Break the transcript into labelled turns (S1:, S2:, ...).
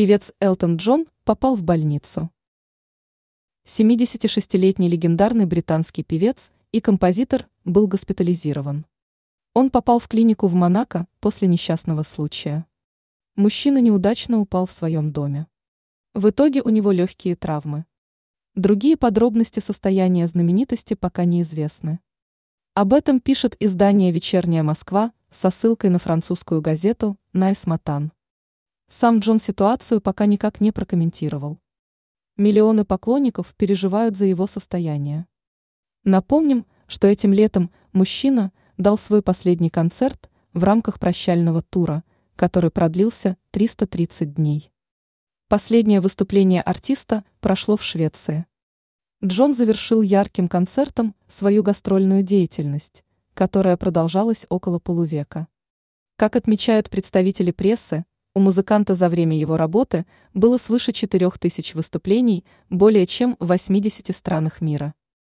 S1: Певец Элтон Джон попал в больницу. 76-летний легендарный британский певец и композитор был госпитализирован. Он попал в клинику в Монако после несчастного случая. Мужчина неудачно упал в своем доме. В итоге у него легкие травмы. Другие подробности состояния знаменитости пока неизвестны. Об этом пишет издание «Вечерняя Москва» со ссылкой на французскую газету «Nice-Matin». Сам Джон ситуацию пока никак не прокомментировал. Миллионы поклонников переживают за его состояние. Напомним, что этим летом мужчина дал свой последний концерт в рамках прощального тура, который продлился 330 дней. Последнее выступление артиста прошло в Швеции. Джон завершил ярким концертом свою гастрольную деятельность, которая продолжалась около полувека. Как отмечают представители прессы, у музыканта за время его работы было свыше 4000 выступлений более чем в 80 странах мира.